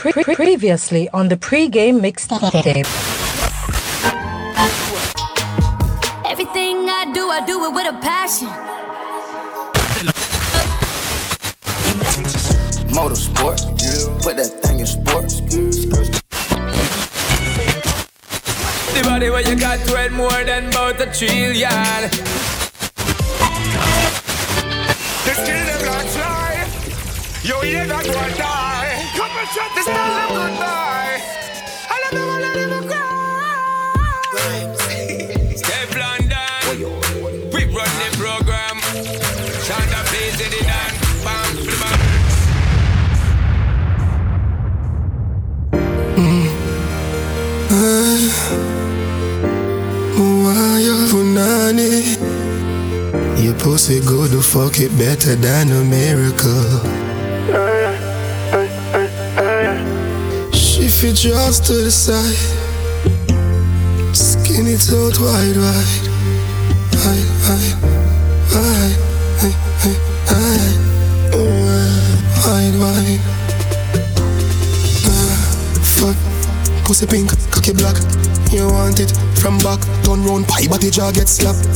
Pre- pre- previously on the pre-game mixtape. Everything I do, I do it with a passion. Motorsport, put that thing in sports. The body where you got to more than about a trillion. The skill them not fly. You hear that one die. Come and shut this down them goodbye. I love them, I let them cry. Stefan Dan. We run the program. Shonda plays it in and bam, bam. Why punani? Your pussy good to fuck it better than America. She fit just to the side. Skin it out wide, wide. Wide, wide, wide, wide, wide, wide, wide, wide. Fuck, pussy pink, cocky black. You want it from back, turn round, pie, but the jaw get slapped.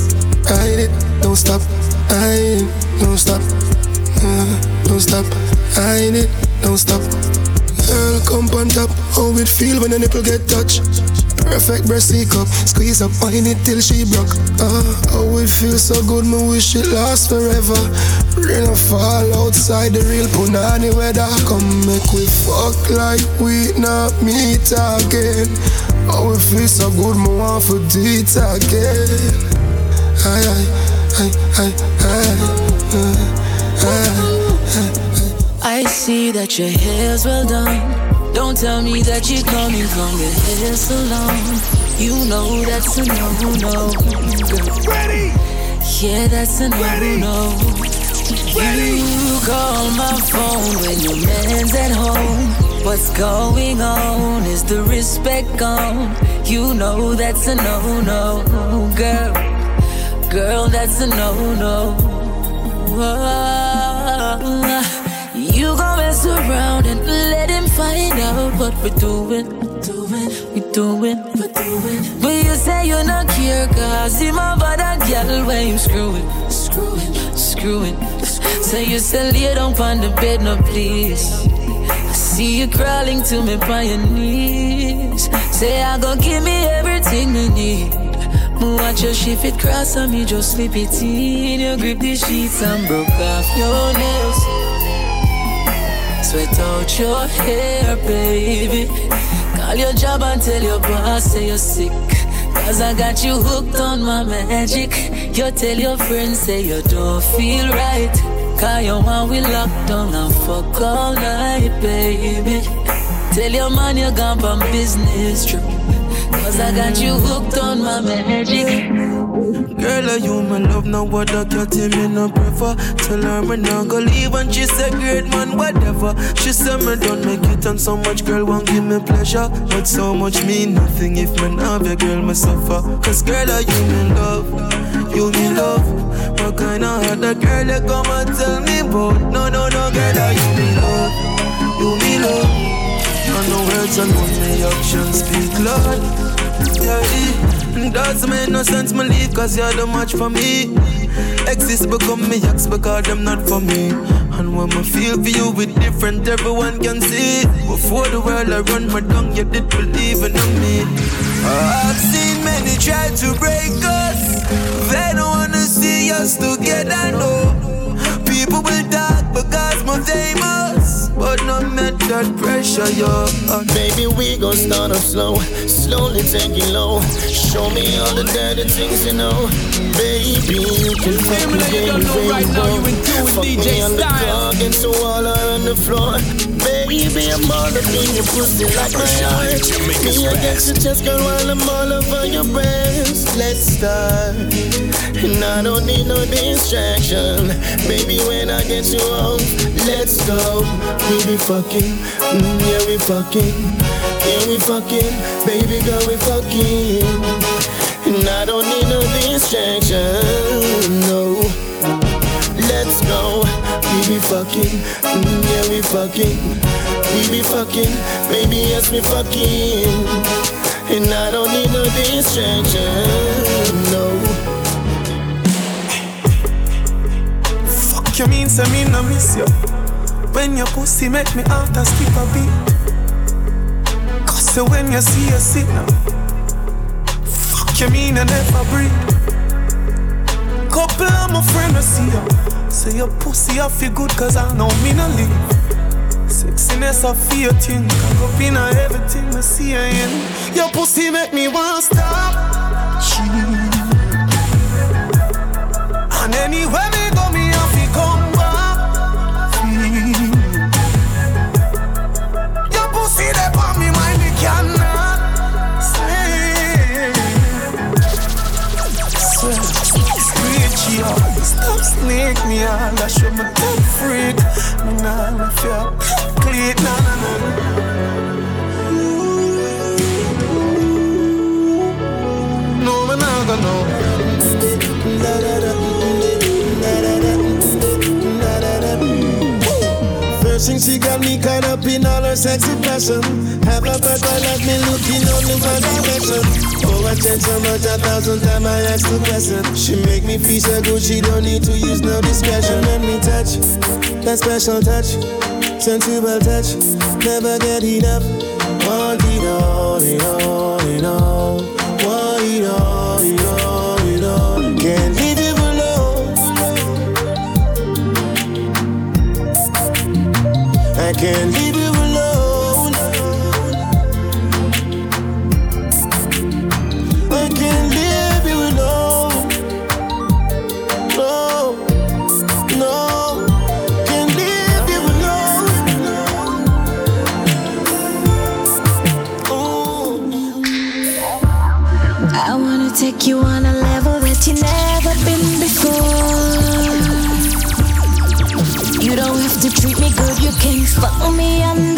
Ride it, don't stop, ride it, don't stop, uh, don't stop, ride it, don't stop. Girl, come on top, how it feel when the nipple get touched. Perfect breast cup, squeeze up, wine it till she broke. Ah, oh, it feels so good, me wish it last forever. Rain or fall outside the real punani weather. Come make we fuck like we not meet again. Oh, it feels so good, me want for it again. Aye, aye, aye, aye, aye, aye, aye. I see that your hair's well done. Don't tell me that you're coming from the hair salon. You know that's a no no. Ready, Yeah, that's a no no. You call my phone when your man's at home. What's going on? Is the respect gone? You know that's a no no, girl. Girl, that's a no no. You gon' mess around and let him find out what we're doing. Doing, we doing, we doing. But you say you're not care, cause him a bad girl when you screwing, screwing, screwing. Say you say lay down on the bed, no please. I see you crawling to me by your knees. Say I gon' give me everything you need. Me watch your shift it cross and me just slip it in. You grip the sheets and broke off your nails. Sweat out your hair, baby. Call your job and tell your boss say you're sick. Cause I got you hooked on my magic. You tell your friends say you don't feel right. Cause you want we lock down and fuck all night, baby. Tell your man you're gone on business trip. Cause I got you hooked on my magic. Girl, are you my love? What I got him in no prefer. Tell her me not go leave and she said great man, whatever. She said me don't make it and so much girl won't give me pleasure. But so much mean nothing if me not a girl me suffer. Cause girl, are you me love? You me love. What kind of other girl you come and tell me about? No, no, no, girl, are you me love? You me love. And no words and only actions speak loud. Yeah, it doesn't make no sense me leave cause you're the match for me. Exist become me ex because them not for me. And when me feel for you with different, everyone can see. Before the world I run my tongue, you did believe in me. I've seen many try to break us. They don't wanna see us together, no. People will talk because we're famous. But no matter pressure, yo. Baby, we gon' start off slow, slowly take it low. Show me all the dirty things you know. Baby, you can fuck me know anywhere right now, you in tune with Fuck DJ me on the car, against the wall or on the floor. Baby, I'm all up in your pussy like my heart. Me against your chest, girl, while I'm all over your breast. Let's start. And I don't need no distraction. Baby, when I get you home, let's go. We be fucking, mm, yeah, we fucking. Yeah, we fucking. Baby girl, we fucking. And I don't need no distraction, no. let's go. We be fucking, mm, yeah, we fucking. We be fucking, baby, yes, we fucking. And I don't need no distraction, no. Fuck you mean, say me no miss you. When your pussy make me out, I skip a beat. Cause when you see a sit now. Fuck you mean I never breathe. Couple of my friends I see you. Say your pussy I feel good cause I know me no leave. Sexiness I feel thing. Cock up in everything I see you in. Your pussy make me want stop. And anywhere me go me have to come back. Feel. Your pussy there on me mind me cannot Say sleep. Screech stop me all. I show my that freak. Me nah nah fear. Clean nah nah nah. All her sexy passion. Have a breath, I left me looking only for direction. Oh, attention, but a thousand times I ask the question. She make me feel so good, she don't need to use no discretion. Let me touch that special touch, sensible touch. Never get enough. Want it all, it all, it all. Want it all, it all, it all. Can't leave you. I can't me on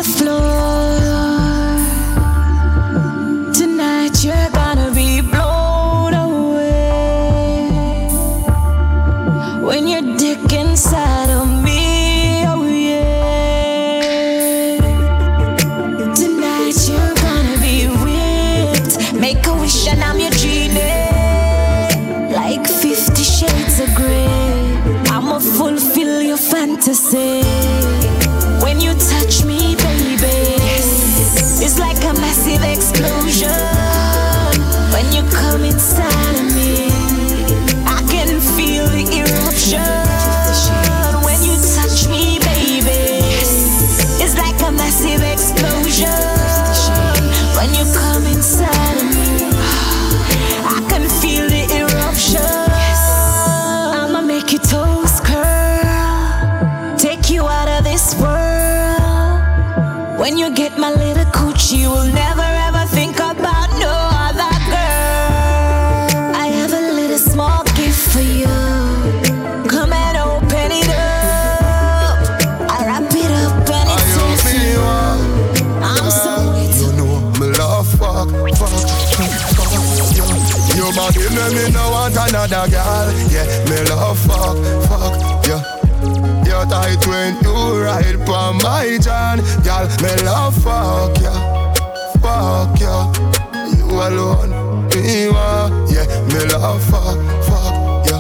Yeah, me love fuck, fuck you.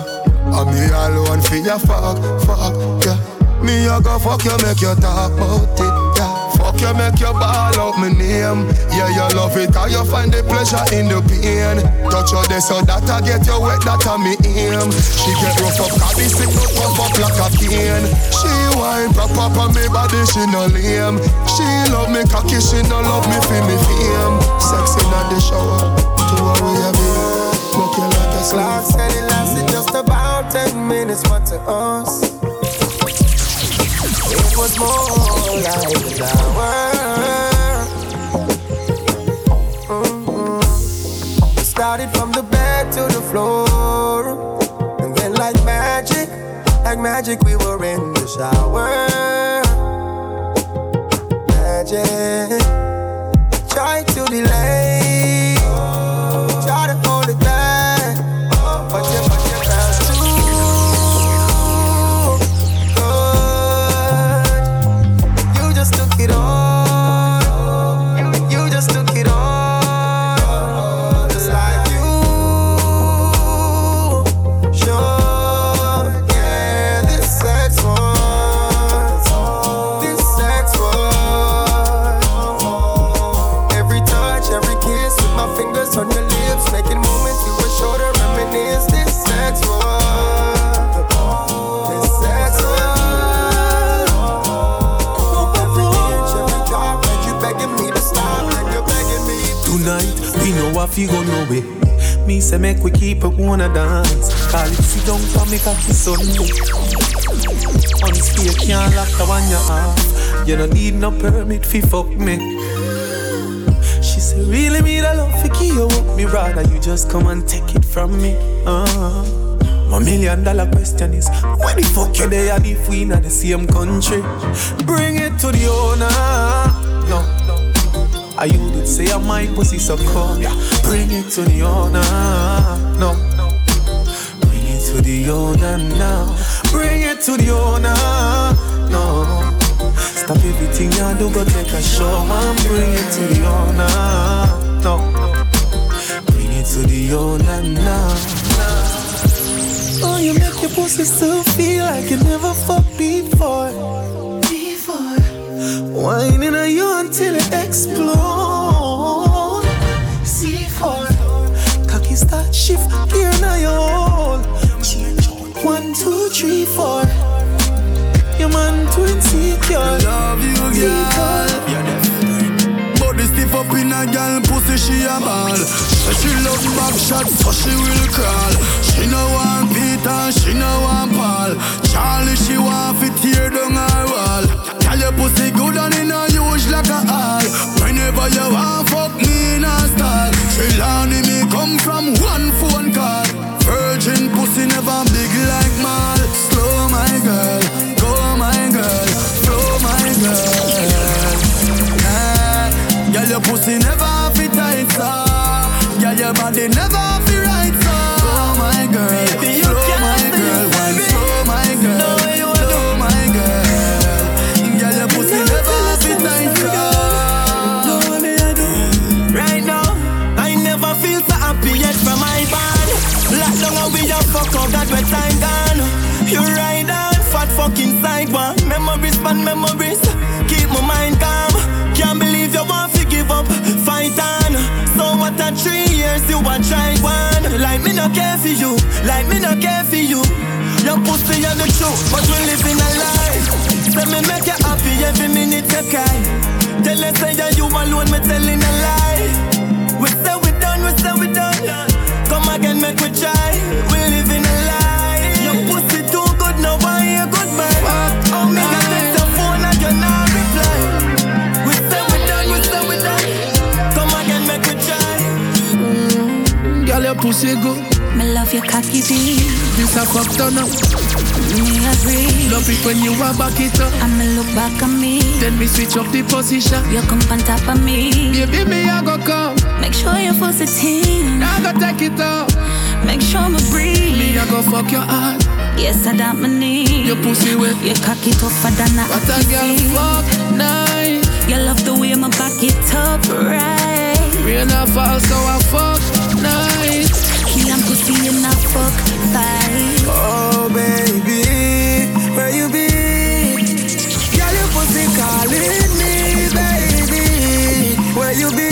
And me alone for your fuck, fuck you. Me a go fuck you, make you talk about it. Yeah. Fuck you, make you ball out my name. Yeah, you love it, how you find the pleasure in the pain. Touch your there so that I get you wet, that I me aim. She get rough up, cause this thing not pump up like a cane. She wine pop up on me body, she no lame. She love me cocky, she no love me for me fame. Sex in the shower, to worry a bit. Smoke a Clock said it lasted just about 10 minutes, but to us, it was more like an hour. Mhm. We started from the bed to the floor, and then like magic, like magic, we were in the shower. Magic. You go no way. Me say make we keep it wanna dance. Call it sit down for me cocky Sunday. On spear can't lock the one you have. You don't need no permit fi fuck me. She say really me the love fi give you up. Me rather you just come and take it from me. Uh. My million dollar question is Where the fuck you there and if we in the same country Bring it to the owner I you did say I'm my pussy so cold yeah. Bring it to the owner No Bring it to the owner now Bring it to the owner No Stop everything you do go take a show and bring it to the owner No Bring it to the owner now Oh, you make your pussy still feel like you never fucked. Before. Whining on you until it explode. C4. Cocky start shift gear now you hold. One, two, three, four. Your man too insecure. I love you, girl. Body stiff up in a girl pussy, she a ball. She love back shots, so she will crawl. She no want Peter, she no want Paul. Charlie, she want fit tear down her wall. Tell your pussy good and in a huge like a hall. Whenever you want fuck me in a style. Trelawny me come from one phone call. Virgin pussy never big like mal. Slow my girl, go my girl, flow my girl. Ah, girl your pussy never fit tight so. Girl your body never fit right so. Slow my girl, fuck up that wet time gone. You ride on fat fucking side one. Memories, man, memories. Keep my mind calm. Can't believe you want to give up. Fight on. So what a three years you a try one. Like me no care for you. Like me no care for you. Your pussy are the truth, but we living a lie. Say me make you happy every minute you cry. Tell us say that you alone, me telling a lie. We say we done, we say we done. Come again, make we try. We living a lie. Your pussy too good, now why you goodbye? Oh, me got text your phone and you not reply. We say we done, we say we done. Come again, make we try. Mm. Girl your pussy good, Me love your cocky beat. this a fuck turn up. Me agree. Love it when you a back it up. I'ma look back at me. Then me switch up the position. You come on top of me. Baby, me I go come, Make sure you're full sitting. I go take it up. Make sure me breathe. Me I go fuck your ass. Yes, I doubt my knee. Your pussy wet. Your cocky tougher than a What a girl pussy. fuck nice. You love the way my back it up right. Rain a fall, so I fuck nice. Kill and pussy in a fuck fight. Oh, baby, where you be? Girl, your pussy calling me, baby. Where you be?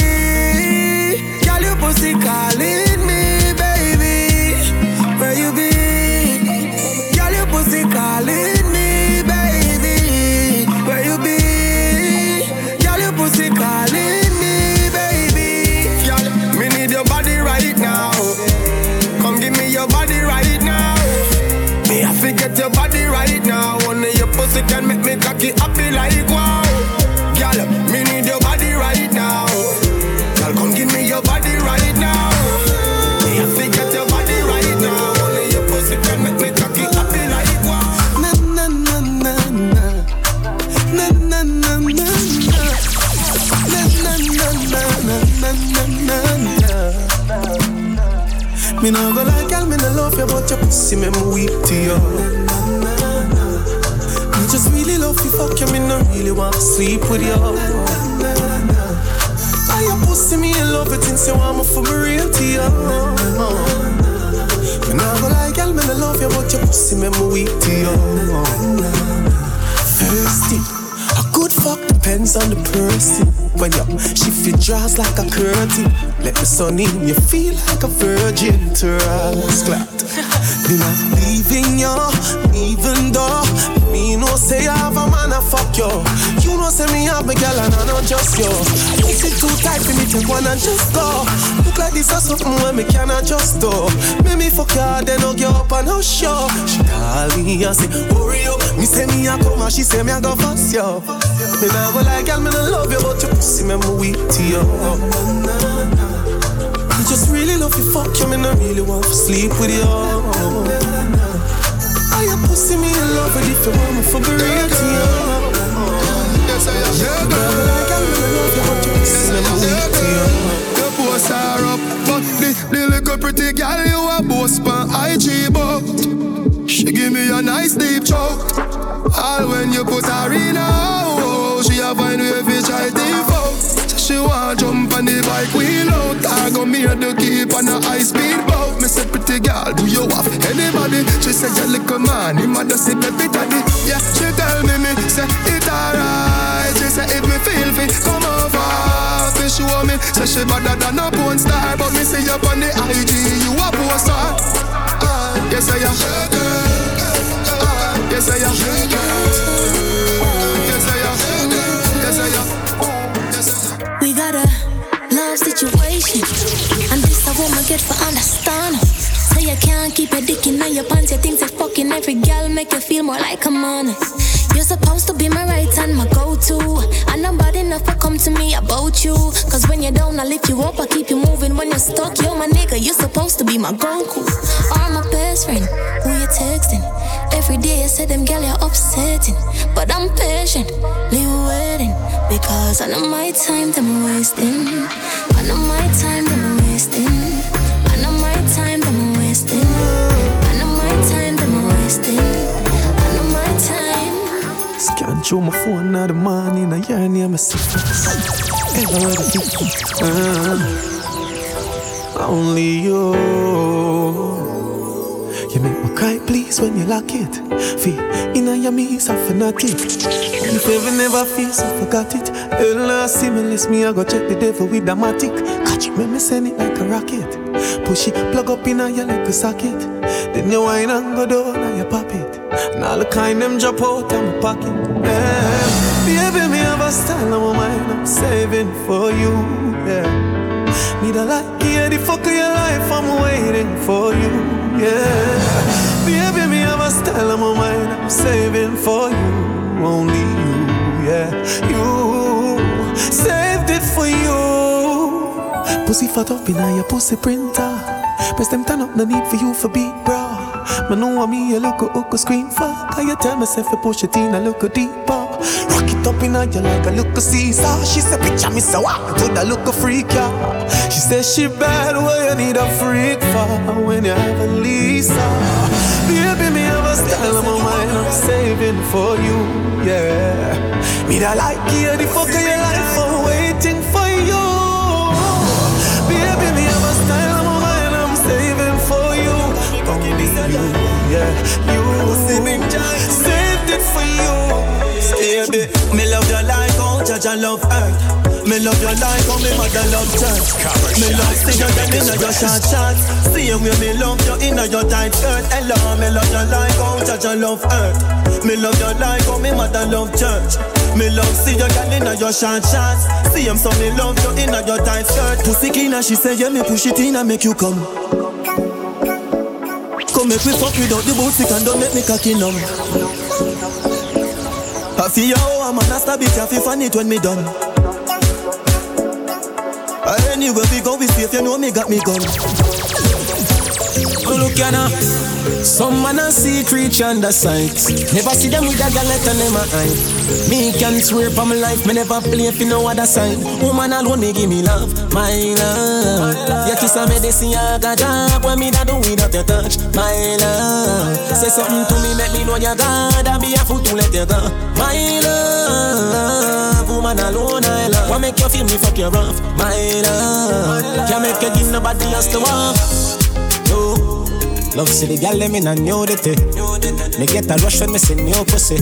Pussy can make me cocky happy like wow. Girl, me need your body right now. Girl, come give me your body right now. Me I forget your body right now. Only your pussy can make me cocky happy like wow. Na na na na na. Na na na na na. Na na na na na na na na. Me nah go like girl, me nah love you, but your pussy make me weak to you. Me just really love you, fuck you, me nah really want to sleep with you. Ah, your pussy, me in love it since you want me for me real to you. Me nah go like girl, me nah love you, but your pussy make me weak to you. Thirsty. A good fuck depends on the person. When you shift your dress like a curtain, let the sun in, you feel like a virgin to us. clapped. Me not leaving you, even though me no say I have a man I fuck you. You know say me have a girl and I not just you. You see it too tight for me to wanna just go. Look like this or something when me cannot just do. Make me fuck her, then I'll get up and I'll show. She call me and say, hurry up. Me say me a come and she say me a go fast, yo. Me nah go like, girl, me nah love you, but your pussy me me weak to you. I just really love you, fuck you, me not really want to sleep with you. I your pussy me in love with if you want me for real to you. I. Yeah, girl. I'm gonna love you, but your pussy me weak to you. Her up, but the, the little pretty girl you a boast pan IG but She give me a nice deep choke. All when you put her in a hole, she a find way fi try default. She want jump on the bike wheel out. I go me the keep on a high speed boat. Me say pretty girl, do you have anybody? She say you little man, him a just say baby daddy. Yeah, she tell me me say it alright. She say if me feel fit, come over. Fi show me, say she better than a porn star, but me see you on the IG, you a poster. Uh, yes I am. Uh, yes I am. Situation, and this a woman get for understand. Say you can't keep your dick in your pants, you think that fucking every girl make you feel more like a man. You're supposed to be my right hand, my go-to, and nobody never come to me about you. Cause when you're down, I lift you up, I keep you moving. When you're stuck, you're my nigga, you're supposed to be my Goku or my best friend. Who you texting? Every day I say them girl you're upsetting, but I'm patient, leave waiting because I know my time that I'm wasting. I know my time that I'm wasting. I know my time that I'm wasting. I know my time. I know my time. Scan through my phone now the morning, I hear near my sister. Ever ready to uh, Only you. You make me cry, please, when you lock it. Feel inna your knees, I fanatic. If ever never feel so forgot it. Hell, nah, stimulus me, I go check the devil with the matic. Catch it, make me send it like a rocket. Push it, plug up inna your like a socket. Then you wine and go down and you pop it. And all the kind them drop out of my pocket. Yeah. Baby, me have a style on my mind, I'm saving for you. Yeah. Need a light, yeah, the fuck of your life, I'm waiting for you, yeah. Baby, me have a style on my mind, I'm saving for you, only you, yeah. You saved it for you. Pussy fat up in your pussy printer. Press them turn up, no need for you for beat, bro. Man, know what me, you look a a screen for. Can you tell myself you push it in, a deeper. Rock it up in you like a look a Caesar. She said, picture me so what? Would I look a freak, yeah? She said she bad, well you need a freak for when you have a Lisa. Uh? Baby, me have a style on my mind, I'm saving for you, yeah. Me that like you, the fuck of your life, I'm waiting for you. Baby, me have a style on my mind, I'm saving for you. Only you, yeah, you. Me love your like how oh, judge I love earth. Me love your like how oh, me mother love church. Me love see you get inna your short shorts. See you me love you inna your tight skirt. Hello, me love your like how oh, judge I love earth. Me love your like how me mother love church. Me love see you get inna your short shorts. See him so me love you inna your tight skirt. Pussy cleaner, she say yeah me push it in and make you come. Come make me fuck without the booty and don't make me cocky numb. Feel how I'm a stab bitch, I feel funny it when me done. Anywhere we go, we safe, you know me got me gun. Oh, look ya now. Some man a see creature under sight. Never see them with a gal let them my eye. Me can't swear for my life, me never play for no other side. Woman alone me give me love, my love. Your kiss a medicine, I got job. When me da do without your touch, my love. Say something to me, make me know you God. I be a fool to let you go, my love. Woman alone I love. What make you feel me fuck you rough, my love. Can't make you give nobody else to walk. Love see the gal them in a nudity. Me get a rush when me see new pussy.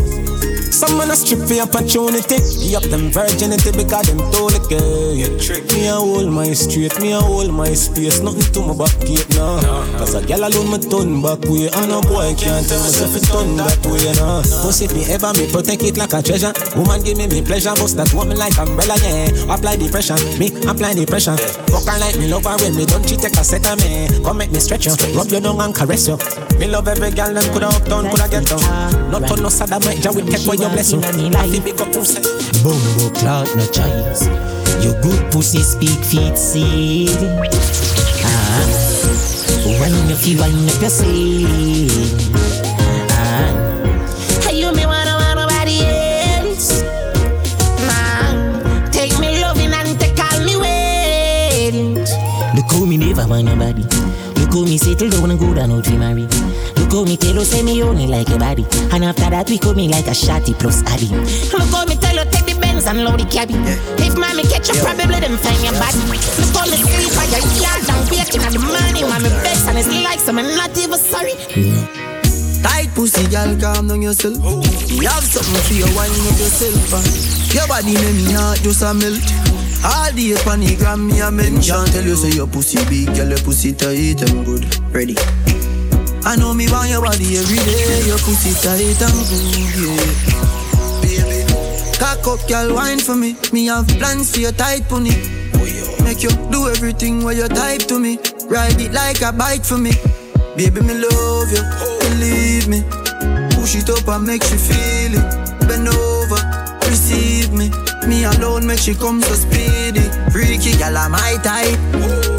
Some man a strip for your opportunity. Be up them virginity because them told the girl. You trick me a hold my straight, me a hold my space. Nothing to my back gate now. Cause a gal alone me turn back way. And a boy can't tell myself it turn that way now. Pussy me ever me protect it like a treasure. Woman give me me pleasure, bust that woman like umbrella, yeah. Apply the pressure, me apply the pressure. Fuck her like me love her when me don't cheat, take a set of me. Come make me stretch you, rub your down and caress you. Me love every gal, them coulda up down, coulda get down. Not on no sad, I might with take away your blessing. Big up pussy. Bumbo cloud no choice. Your good pussy speak feet see. Ah, when you feel when you see. Ah, you me wanna want nobody else. Man, take me loving and take all me weight. Look how me never want nobody. Look how me settle down and go down out we marry. Look how me tell you say me only like a body And after that we call me like a shotty plus addy Look how me tell you take the Benz and load the cabby If mommy catch you probably them find your body Look how me sleep at your yard and waking at the morning When me vex and it's like some I'm not even sorry Tight pussy, girl, calm down yourself. You have something for you, wind up yourself. Uh. Your body make me heart just a melt. All the the gram me a mention. Tell you say your pussy big, girl, your pussy tight and good. Ready? I know me want your body every day. Your pussy tight and good, yeah. Baby, cock up, girl, wine for me. Me have plans for your tight pony. Make you do everything where you type to me. Ride it like a bike for me. Baby, me love you, believe me. Push it up and make you feel it. Bend over, receive me. Me alone make she come so speedy. Freaky, girl, I'm my type.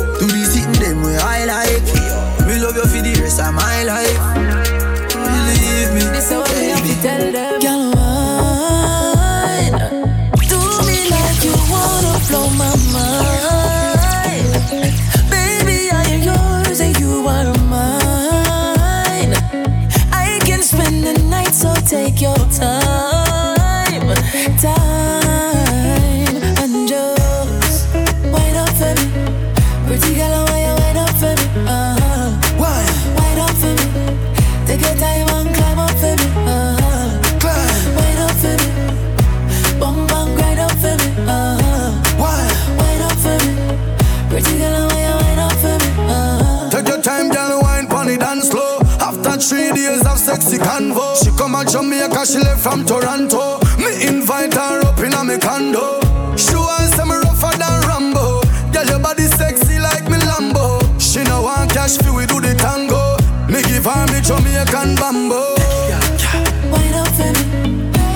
Jamaican bambo. Wait up for me.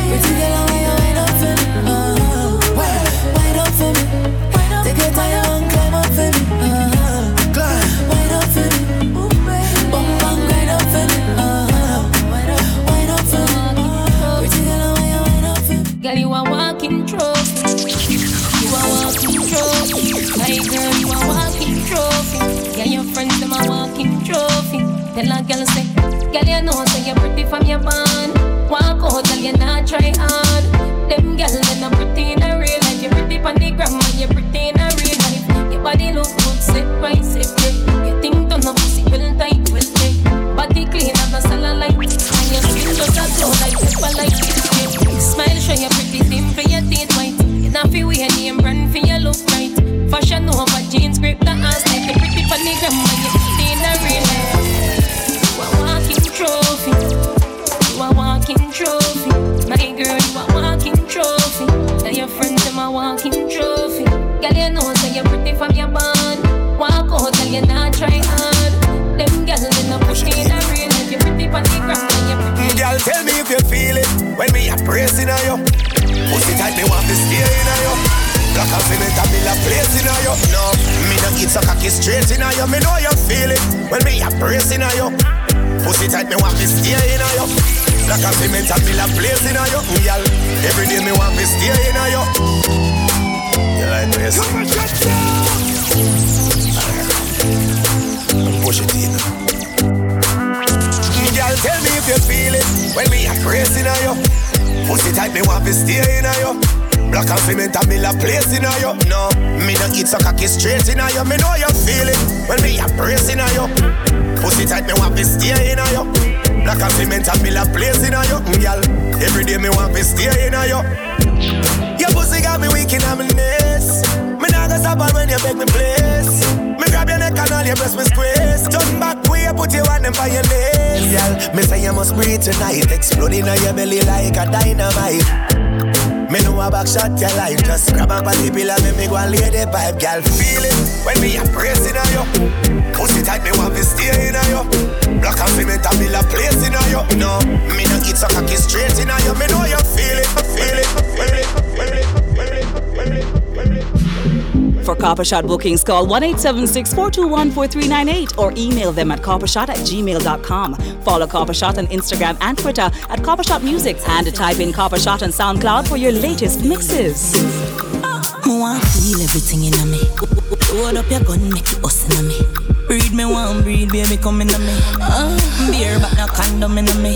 Pretty girl, why you wait up for me? Uh-huh. Wait up for me. Take your time and climb up for me. Uh-huh. Climb. Wait up for me. Bum bum grind up for me. Uh-huh. Wait up for me. Pretty girl, why you wait up for me? Girl, you a walking trophy. You a walking trophy. My girl, you a walking trophy. Yeah, your friends them a walking trophy. Tell a girl say, No, me no eat so cocky straight in you. Me know you feel it when me a praising on you. Pussy tight, me want to stay in you. Black and cement and me la place in you. Girl, every day me want to stay in on you. You like you Push it in. Girl, tell me if you feel it when me a praising on you. Pussy tight, me want to stay in you. Black and cement and me la place in on you. No, me no eat so cocky straight in on you. Me know you feel it when me a praising on you. Pussy tight, me want to stay in you. Black and cement and build a place in a yo, mm, girl. Every day me want to stay in a yo. Your pussy got me weak in my knees. Me nah go stop when you make me place. Me grab your neck and all your breast me squeeze. Turn back way, put your hand by your knees. Girl, me say you must breathe tonight. Exploding on your belly like a dynamite. Me know a back shot your life. Just grab a body pillar, make me go and lay the pipe Girl, feel it when me a pressing on you Pussy tight, me want to stay in on you Block and cement a place in on you No, me no eat so cocky straight in on you Me know you feel it, feel it, feel it, For Copper Shot bookings, call 1 421 4398 or email them at coppershot at gmail.com. Follow Copper Shot on Instagram and Twitter at Copper Shot Music and type in Copper Shot on SoundCloud for your latest mixes. Me want feel everything in me. Load up your gun, make it us in me. Breed me one, breed baby come in me. Uh, beer but no condom in me.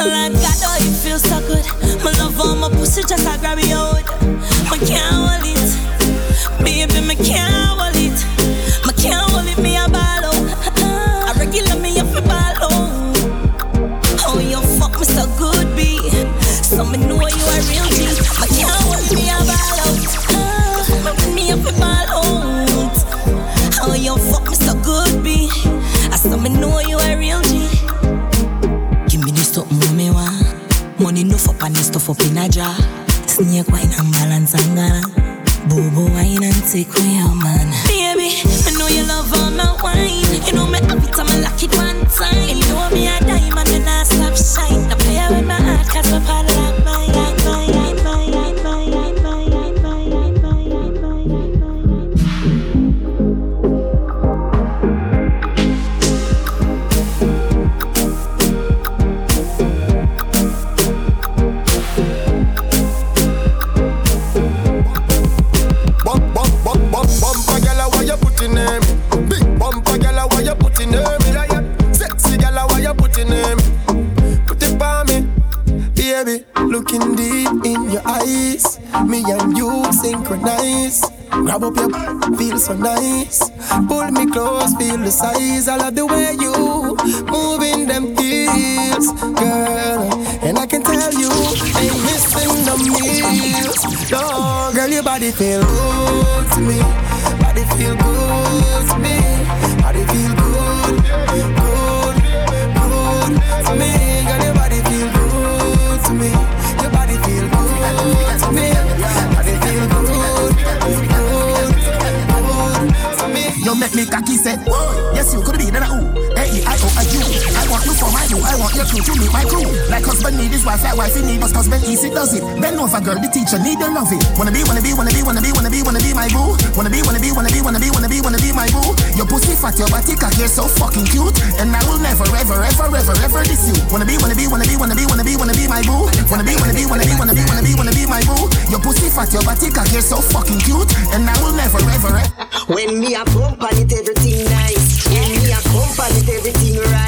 Like God, oh it feels so good. My love on my pussy just I grab it out. My can't hold it, baby, me can't hold it. Me can't hold it, me a ball out. I regular me up a ball out. Oh you fuck me so. So me know you a real G. Me can't hold it, me a ball out. Uh, me up a ball out. Oh you fuck me so good, B. I saw me know you a real G. Give me the something me want. Money up and the stuff up in a jar. consequence. Me cocky say, yes you could be then I ooh. For my boo. I want your crew to meet my crew. Like husband need his wife, like wife he need us. Husband easy does it. Bend over girl, the teacher need love it. Wanna be, wanna be, wanna be, wanna be, wanna be, wanna be my boo. Wanna be, wanna be, wanna be, wanna be, wanna be, wanna be my boo. Your pussy fat, your body cock, you're so fucking cute. And I will never, ever, ever, ever, ever diss you. Wanna be, wanna be, wanna be, wanna be, wanna be, wanna be my boo. Wanna be, wanna be, wanna be, wanna be, wanna be, wanna be my boo. Your pussy fat, your body cock, you're so fucking cute. And I will never, ever. When me a it, everything nice. When me a it, everything right.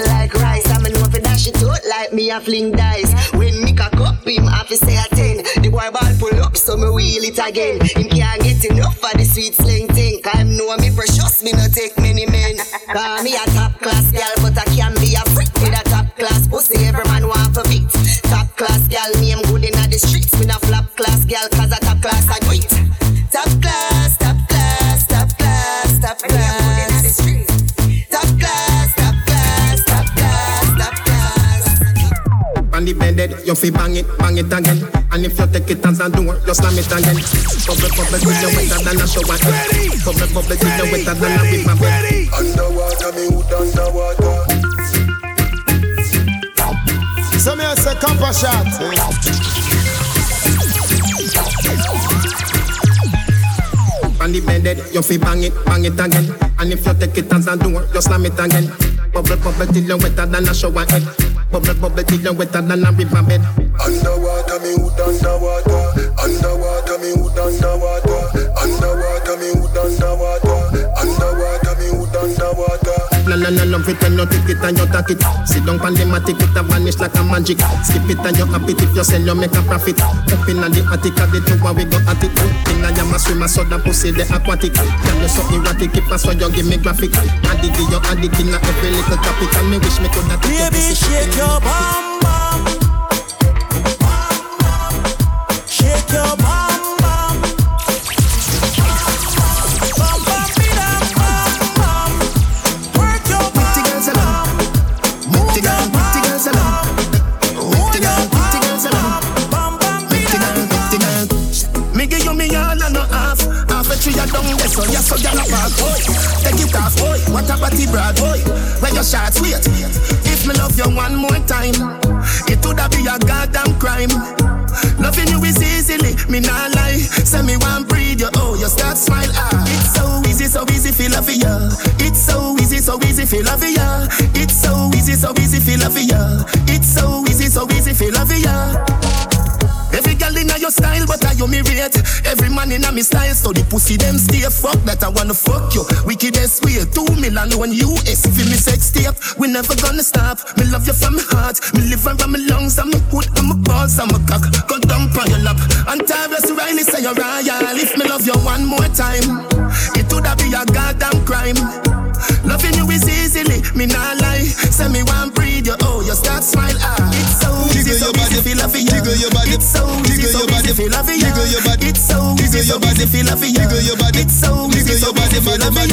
Like rice. I'm an open dash it out like me a fling dice. When me cock up, him to say a ten. The boy ball pull up, so me wheel it again. Him can't get enough of the sweet sling thing. Him know me precious, me no take many men. Cause me a top class gal, but I can be a freak with a top class pussy. Every man want for beat. Top class gal, me am good in the streets. Me no flop class gal, cause a top class I do it. Class. On you fi bang it, bang it again. And if you take it as a door, you slam it again. Bubble, bubble, till you wetter than a shower head. Bubble, bubble, till you wetter than a river bed. Underwater, me hood underwater. So me a say copper shot. On the bed, you fi bang it, bang it again. And if you take it as a door, you slam it again. Bubble, bubble, till you wetter than a shower head. Bubble, bubble, till you wetter than a river bed. Underwater, me hood underwater. Underwater, me hood underwater. Underwater, me hood underwater. Underwater, me hood underwater. No, no, no, love it when you take it and you take it. Sit down on the matic, it a vanish like a magic. Skip it and you happy if you sell, you make a profit. Up in the attic, of the two, we go at it. In a yama swim a soda pussy the aquatic. Can you suck erratic if I saw you give me graphic. Addict you addict in every little topic and me wish me coulda take your Baby, shake your bum bum. Shake your what a body broad boy When your shots wait? If me love you one more time It woulda be a goddamn crime. Loving you is easily, me nah lie. Say me want breathe you, oh you start smile ah. It's so easy, so easy feel love ya. It's so easy, so easy feel love ya. It's so easy, so easy feel love ya. It's so easy, so easy feel love ya. Every girl inna your style, me rate. Every man inna me style, so the pussy them stay fuck that I wanna fuck you. Wickedest way, two million one US. Feel me sex tape, we never gonna stop. Me love you from my heart, me live from my lungs, I'm a hood, I'm a balls, I'm a cock. Go dump on your lap. And Tarrus Riley say you're royal. If me love you one more time, it woulda be a goddamn crime. Loving you is easily, me nah lie. Say me want breathe you, oh you start smile ah. It's so easy, so easy feel love you. It's so easy, so easy feel love you. It's so easy, so easy feel love you. It's so easy, so easy feel love you.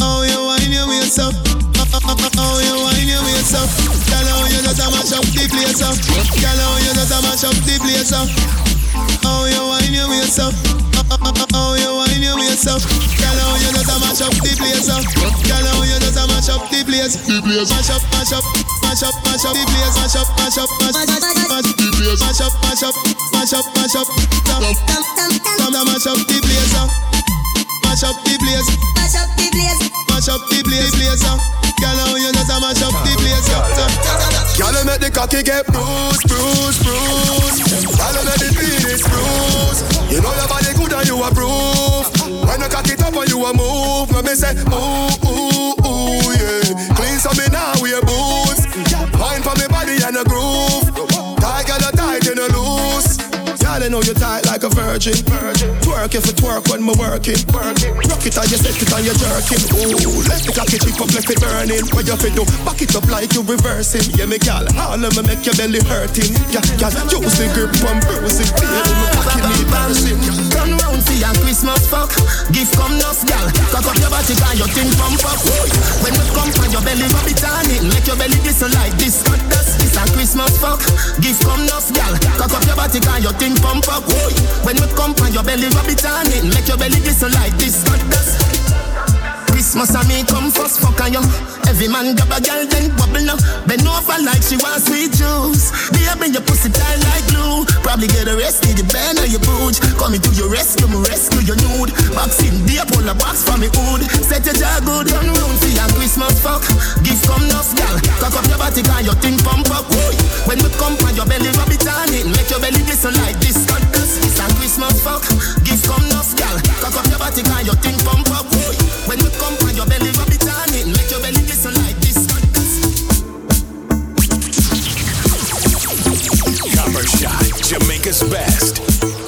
How you whine your waist up? How you whine your waist up? Girl, how you just a mash up the place up? Girl, how you just a mash up the place up? How you whine your waist up? How you whine your waist up? Girl, how you just a mash up the place up? Girl, how you just a mash up the place? The place. Mash up, mash up, mash up, mash up the place. Mash up, mash up, mash up, mash up, the place. Mash up, mash up, mash up, mash up. Come, come, come, mash up the place up. Mash up the place. Mash up the place. Mash up the place, place up. Girl, how you just a mash up the place up. Y'all make the cocky get bruised, bruised, bruised. Y'all make the penis bruised. You know your body good and you approve. When you cock it up and you a move, let me say ooh ooh ooh yeah. Clean so me now wear boots. Wine know you tight like a virgin. Twerk if it twerk when me working. Rock it and you set it and you jerking. Ooh, let the cocky chip up, left it burning. What you fi do? Back it up like you reversing. Yeah, me gal, all of me make your belly hurting. Yeah, gal, use the grip and bruise it. Feel me cocky me bursting. Turn round for your Christmas fuck. Gift come enough, gal. Cock up your body and your thing pump up. When you come from your belly, rub it on it. Make your belly whistle like this. This. A Christmas fuck. Gift come enough, gal. Cock up your body and your thing pump up. Boy. When you come from your belly, rub it on it. Make your belly whistle like this. Christmas and me come first fuck on you. Every man grab a girl then bubble now. Bend over like she want sweet juice. Baby, your pussy tight like glue. Probably get arrested, the band or your booch. Coming to your rescue, me rescue your nude. Boxing deep, pull a box from me hood. Set your jaw good, run round for your Christmas fuck. Give come enough, gal. Cock up your body, can your thing pump up. Boy. When we come from your belly, rub it on it. Make your belly glisten like this. Fuck. Give enough, gal. Cock up your body, can your thing pump up. Boy. When we come from your belly, rub it on it. Make your belly glisten like this. Coppershot, Jamaica's best.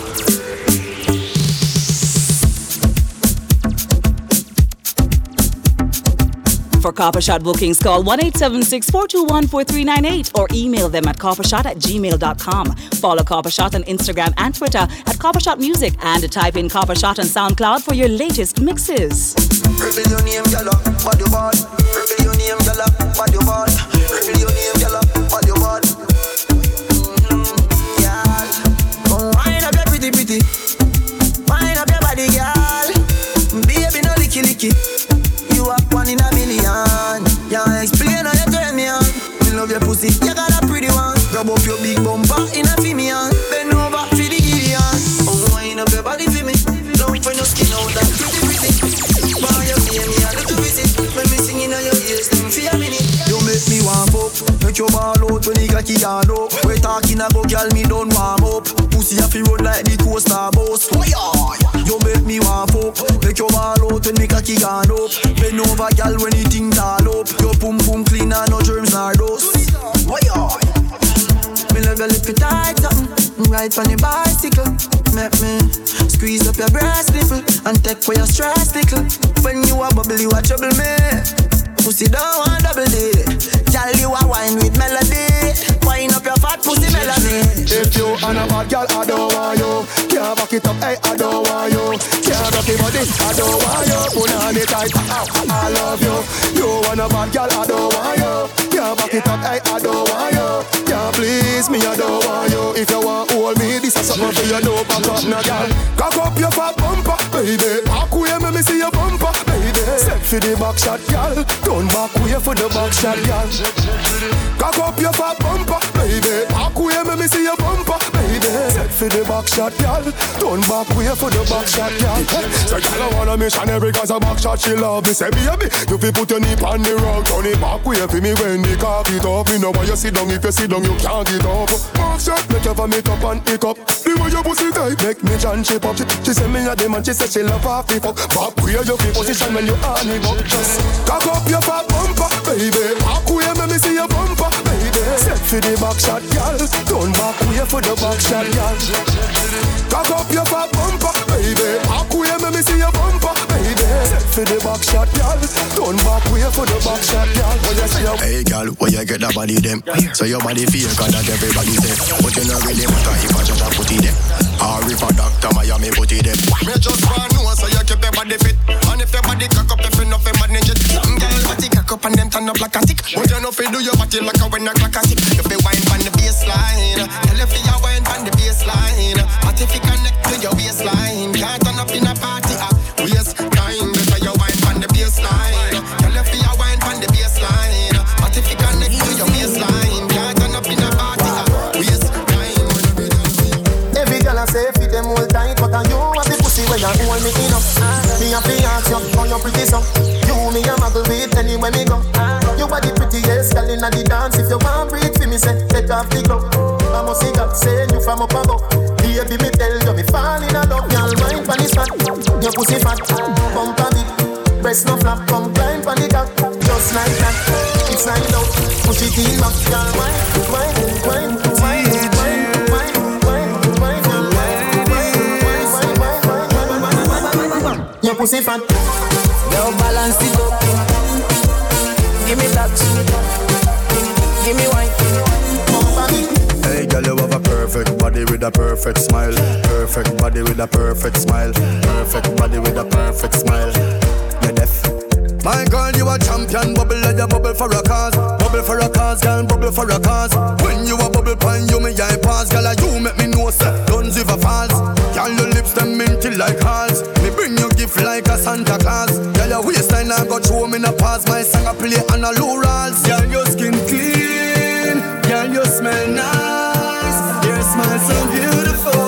For Coppershot bookings, call 1 421 4398 or email them at coppershot at gmail.com. Follow Coppershot on Instagram and Twitter at Coppershot Music and type in Coppershot on SoundCloud for your latest mixes. Your name, gyal, what you want? Your name, gyal, what you want? Your name, gyal, what you want? Your up. We talking about girl, me don't warm up. Pussy have to run like the coaster boss. You make me warm up, make your ball out when me your hand up. Bend over, girl, when you think all up. Your pum pum clean and no germs nor dust. Me love your lip tight something, mm, right on the bicycle. Make me Squeeze up your breast nipple and take for your stress tickle. When you a bubble, you a trouble me. Pussy don't want double D. Girl, you a wine with melody. Wine up your fat pussy melody. If you and a bad girl, I don't want you. Can't back it up, hey, I don't want you. Can't rock your body, I don't want you. Put on it tight, I love you. You and a bad girl, I don't want you. Can't back it up, hey, I don't want you. Can't please me, I don't want you. If you want hold me, this is something for you, no back up, no girl. Cock up your fat bumper, baby. Back way, me me see baby. Set for the back shot, girl. Turn back way for the back shot, girl. Cock up your fat bumper, baby. Back way, me me see your bumper, baby. Set for the back shot, girl. Turn back way for the back shot, girl. So girl, I wanna missionary cause a back shot she love me. Say baby, you fi put your knee on the rug, turn it back way for me when the cock it up. You know why you sit down if you sit down you can't get up. Back shot make you vomit up and hiccup. The way your pussy tight make me John chip up. She, she say me a dem she say she love half the fuck. Back way you fi position when you on it up. Cock up your fat bumper, baby. Back way me me see. Set for the back shot, girl. Turn back way for the back shot, girl. Cock up your fat bumper, baby. Back way me me see your bumper, baby. Set for the back shot, girl. Turn back way for the back shot, girl. What you say? Hey, girl, where you get that body them? So your body feel cause that everybody say. But you not really matter if I just a put it there. Or if a doctor Miami put it there. Me just want know so you keep your body fit. And if your body cock up, if you know fi manage it. Some girl body cock up and them turn up like a tick. But you know fi do your body like a when a clock a tick. You fi wine on the baseline. Tell if you wine on the baseline. If take off the glove. I must see God saying you from up above. Baby, me tell you, me fall in love. Y'all mind pon the spot. Your pussy fat, bump a bit. Breast no flap, come climb pon the cock. Just like that, it's like love. Push it in back, y'all wine, wine, wine, wine, wine. Your pussy fat. Now balance it up. Give me that. With a perfect smile. Perfect body with a perfect smile. Perfect body with a perfect smile. You're deaf. My girl, you a champion, bubble like you bubble for a cause. Bubble for a cause, girl, bubble for a cause. When you a bubble pan, you me eye pass, girl, you make me know, sir. Don't if a falls. Girl, your lips them minty like halls. Me bring you gift like a Santa Claus. Girl, your waistline I got throw me a pass. My song I play on a low rolls. Girl, your skin clean. Girl, you smell nice. Smile so beautiful.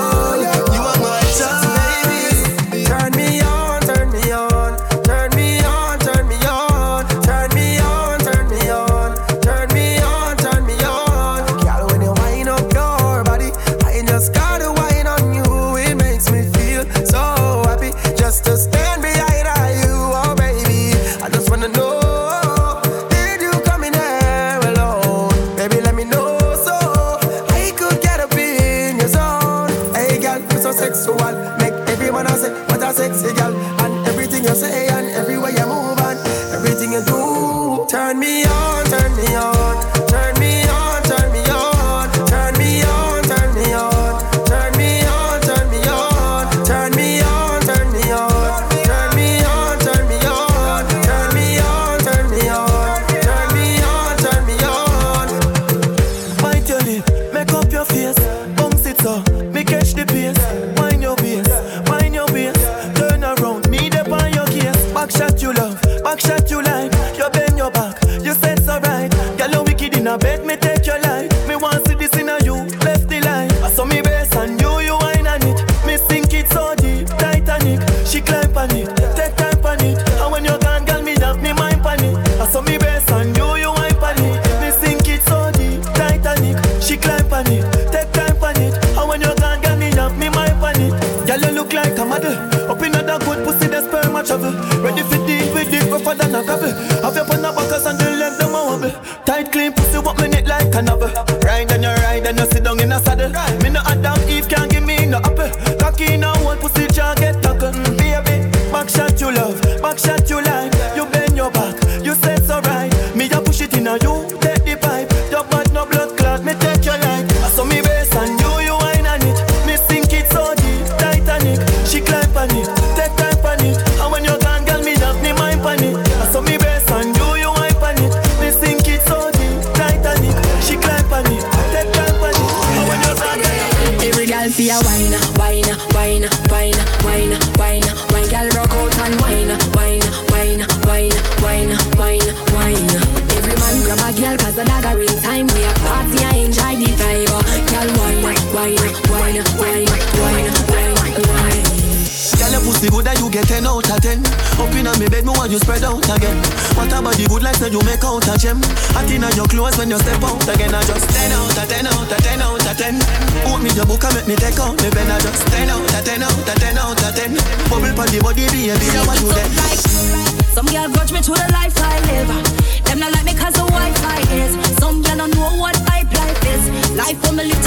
Life me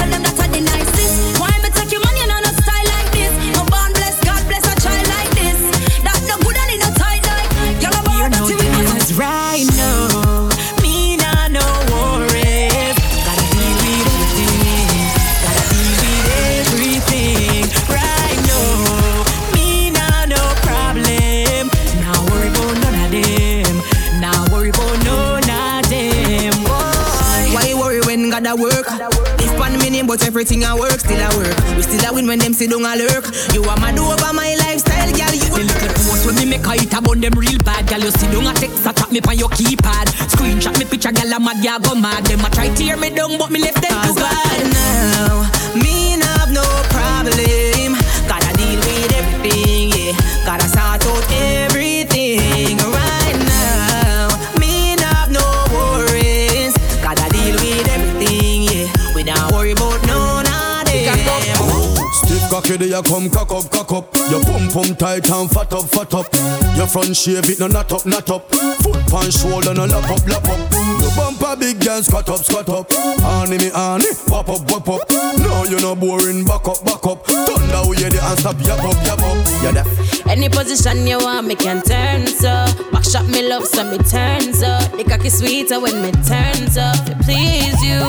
me picture, girl, I'm mad, yeah, go mad Them a try tear me down, but me left them to Cause God right now, me nah have no problem. Gotta deal with everything, yeah. Gotta sort out everything. Right now, me nah have no worries. Gotta deal with everything, yeah. We don't worry about none of them. Stiff cocky there, you come cock up, cock up. Your pum pum tight and fat up, fat up. Your front shave it no not up, not up. Foot pan shoulder no lap up, lap up. Bumper big girl squat up, squat up. Honey me honey, pop up, pop up. No you no boring, back up, back up. Thunder we hear the and stop, yap up, yap up. Yeah that. Any position you want, me can turn so Back shot me love, so me turns up The cocky sweeter when me turns up To please you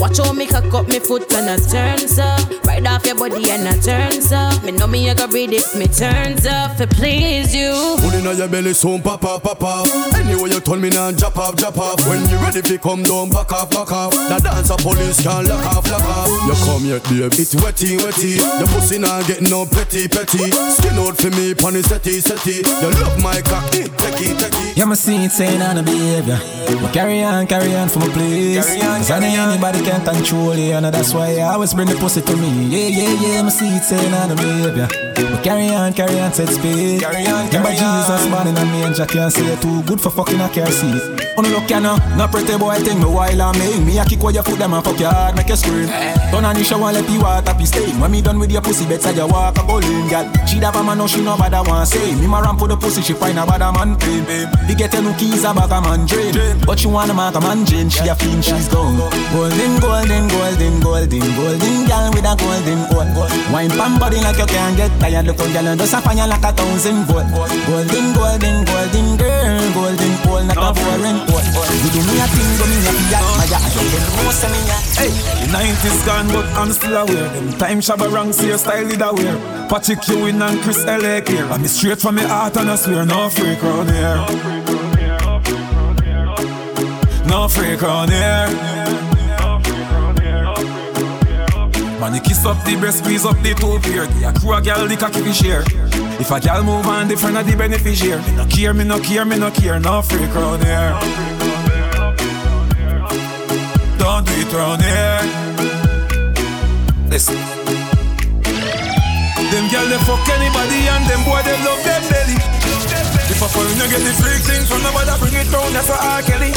Watch how me cock up me foot when I turns up Right off your body and I turns up Me know me I got read if me turns up To please you Put in your belly soon, papa, papa. Anyway you turn me now, drop off, drop off. When you ready fi come down, back off, back off. The dancer police can lock off, lock off. You come here, babe, it's wetty, wetty. Your pussy now getting no petty, petty. Skin out for me, pony the setty, setty. You love my cock, eh, it, take it. Yeah, my see it saying on the behavior. But carry on, carry on for my place. Cause I know anybody can't control you, and that's why I always bring the pussy to me. Yeah, yeah, yeah, my see it saying on the behavior. But carry on, carry on, set speed. Remember Jesus born in a manger, can't say too good for fucking a car seat. On look, you know, no pretty boy thing me while I make me a kick where your foot them and fuck your hard, make you scream. Turn on the shower, let you water be stay. When me done with your pussy, better you walk a bowling, girl. She have a man, no she no bother want say. Me ma ramp for the pussy, she find a bad man pain. He get a new keys, a bag a man drain. But she wanna mark a man Jane, she a fiend, she's gone. Golden, golden, golden, golden, golden girl with a golden gold. Wine pan body like you can't get tired. Look out, girl, and just a fire like a thousand volt. Golden, golden, golden girl, golden pole, not a boring You do me a thing, do me a fiat, my God, you can most of me a. Hey, the 90s gone, but I'm still aware. Them time shabba wrong, see your style did aware. Patrick Ewing and Chris L.A. here. I'm straight from my heart and I swear, no freak round here. No freak on here. Man, you kiss up the breast, squeeze up the here. Give a crew a gal the cocky fi share. If a gal move on, different of the beneficiary. Me no care, me no care, me no care. No freak round here. Don't do it round here. Listen. Them gal they fuck anybody and them boy they love them belly. If a foreign you get the freak thing from nobody bring it down, that's what R. Kelly.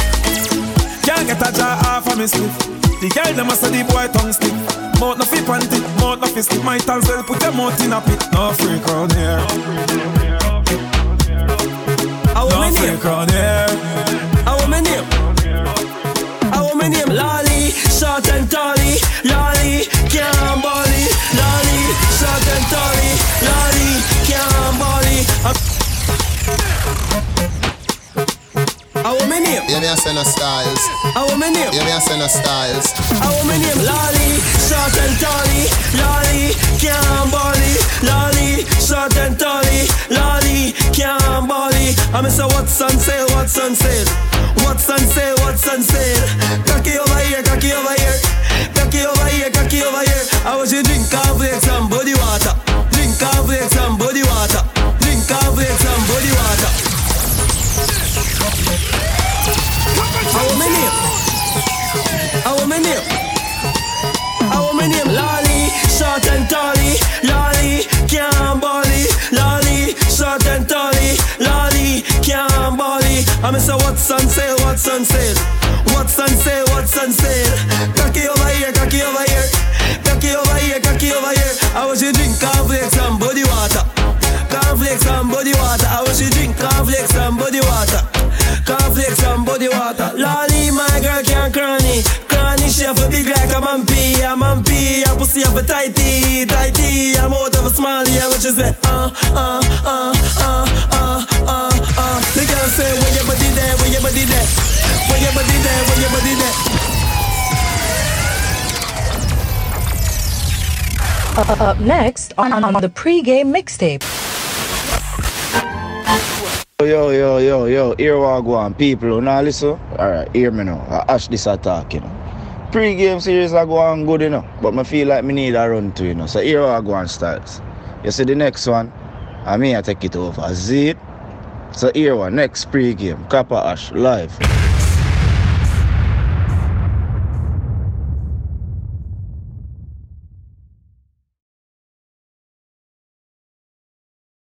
Can't get a jaw off of me slip. The girl them say the boy tongue stick. Mouth no fi panty, mouth no fi slip. Might as well put your mouth in a pit. No freak round here. No freak round here. How my name? How my name? Lolly, short and tally. Name? Yeah, me a send no styles. How my name? Yeah, me a send no styles. How my name? Lolly, short and tally. Lolly, can't body. Lolly, short and tally. Lolly, can't body. I'm say what's on sale, what's on sale. What's on sale, what's on sale. Cocky over here, cocky over here. Cocky over here, cocky over here. I want you drink cornflakes and body water. Drink cornflakes and body I'm say what's on sale, what's on sale. What's on sale, what's on sale. Cocky over here, cocky over here. Cocky over here, cocky over here. I want you drink cornflakes and body water. Cornflakes and body water. I want you drink cornflakes and body water. Cornflakes and body water. Lolly, my girl can't cranny. Cranny, she have a big like a mampy. A mampy, a pussy have a tighty. Tighty, I'm out of a small, yeah, what you say? Uh, uh, uh, uh, uh, uh. The girl say, when your body there, when your body there. When your body there, when your body there. Uh, up next on, on the pre-game mixtape. Yo, yo, yo, yo, here we go on. People who now listen, alright, hear me now. I Ash this attack, you know. Pre-game series I go on good, you know. But I feel like me need a run to, you know. So here we go on styles. You see the next one, I mean I take it over. See it? So here one, next pre-game, Copper Ash, live.